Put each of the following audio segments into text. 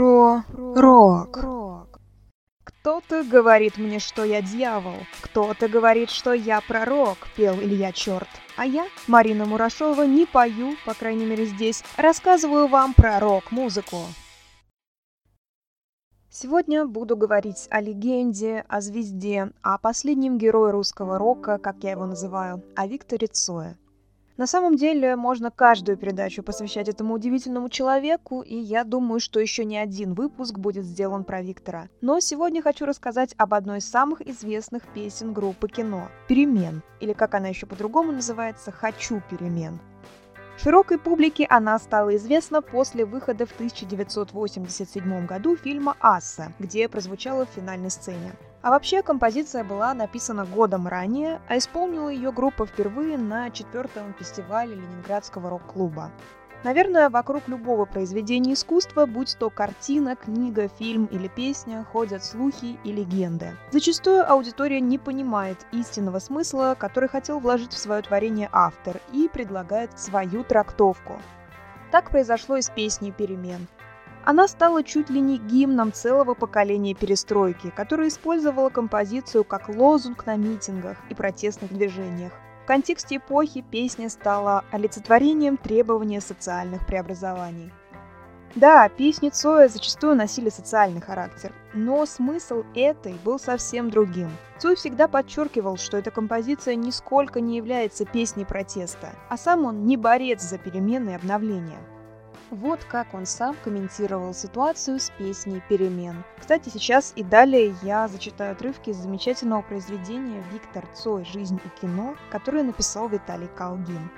Про рок. Кто-то говорит мне, что я дьявол, кто-то говорит, что я пророк, пел Илья Черт. А я, Марина Мурашова, не пою, по крайней мере здесь, рассказываю вам про рок-музыку. Сегодня буду говорить о легенде, о звезде, о последнем герое русского рока, как я его называю, о Викторе Цое. На самом деле, можно каждую передачу посвящать этому удивительному человеку, и я думаю, что еще не один выпуск будет сделан про Виктора. Но сегодня хочу рассказать об одной из самых известных песен группы кино «Перемен», или как она еще по-другому называется «Хочу перемен». Широкой публике она стала известна после выхода в 1987 году фильма «Асса», где прозвучала в финальной сцене. А вообще композиция была написана годом ранее, а исполнила ее группа впервые на четвертом фестивале Ленинградского рок-клуба. Наверное, вокруг любого произведения искусства, будь то картина, книга, фильм или песня, ходят слухи и легенды. Зачастую аудитория не понимает истинного смысла, который хотел вложить в свое творение автор, и предлагает свою трактовку. Так произошло и с песней «Перемен». Она стала чуть ли не гимном целого поколения перестройки, которое использовало композицию как лозунг на митингах и протестных движениях. В контексте эпохи песня стала олицетворением требования социальных преобразований. Да, песни Цоя зачастую носили социальный характер, но смысл этой был совсем другим. Цой всегда подчеркивал, что эта композиция нисколько не является песней протеста, а сам он не борец за перемены и обновления. Вот как он сам комментировал ситуацию с песней «Перемен». Кстати, сейчас и далее я зачитаю отрывки из замечательного произведения «Виктор Цой. Жизнь и кино», которое написал Виталий Калгин.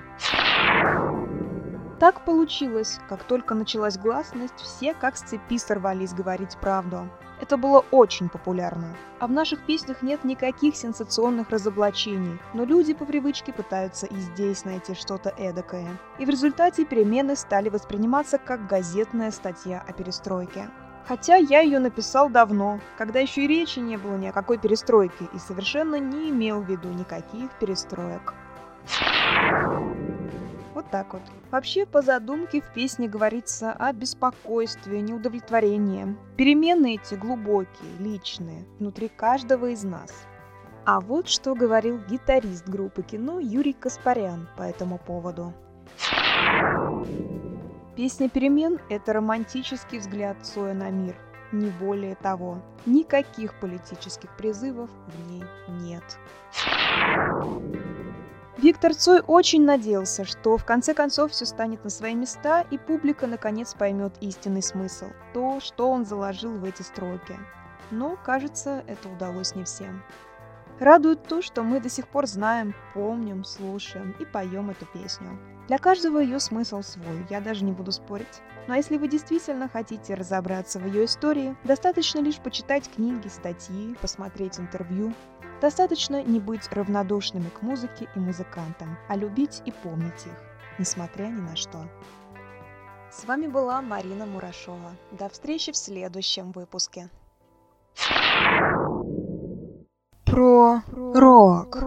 Так получилось, как только началась гласность, все как с цепи сорвались говорить правду. Это было очень популярно. А в наших песнях нет никаких сенсационных разоблачений, но люди по привычке пытаются и здесь найти что-то эдакое. И в результате перемены стали восприниматься как газетная статья о перестройке. Хотя я ее написал давно, когда еще и речи не было ни о какой перестройке и совершенно не имел в виду никаких перестроек. Так вот. Вообще, по задумке в песне говорится о беспокойстве, неудовлетворении. Перемены эти глубокие, личные, внутри каждого из нас. А вот что говорил гитарист группы кино Юрий Каспарян по этому поводу. Песня «Перемен» — это романтический взгляд Цоя на мир, не более того. Никаких политических призывов в ней нет. Виктор Цой очень надеялся, что в конце концов все станет на свои места и публика наконец поймет истинный смысл, то, что он заложил в эти строки. Но, кажется, это удалось не всем. Радует то, что мы до сих пор знаем, помним, слушаем и поем эту песню. Для каждого ее смысл свой, я даже не буду спорить. Но если вы действительно хотите разобраться в ее истории, достаточно лишь почитать книги, статьи, посмотреть интервью, Достаточно не быть равнодушными к музыке и музыкантам, а любить и помнить их, несмотря ни на что. С вами была Марина Мурашова. До встречи в следующем выпуске. Про рок.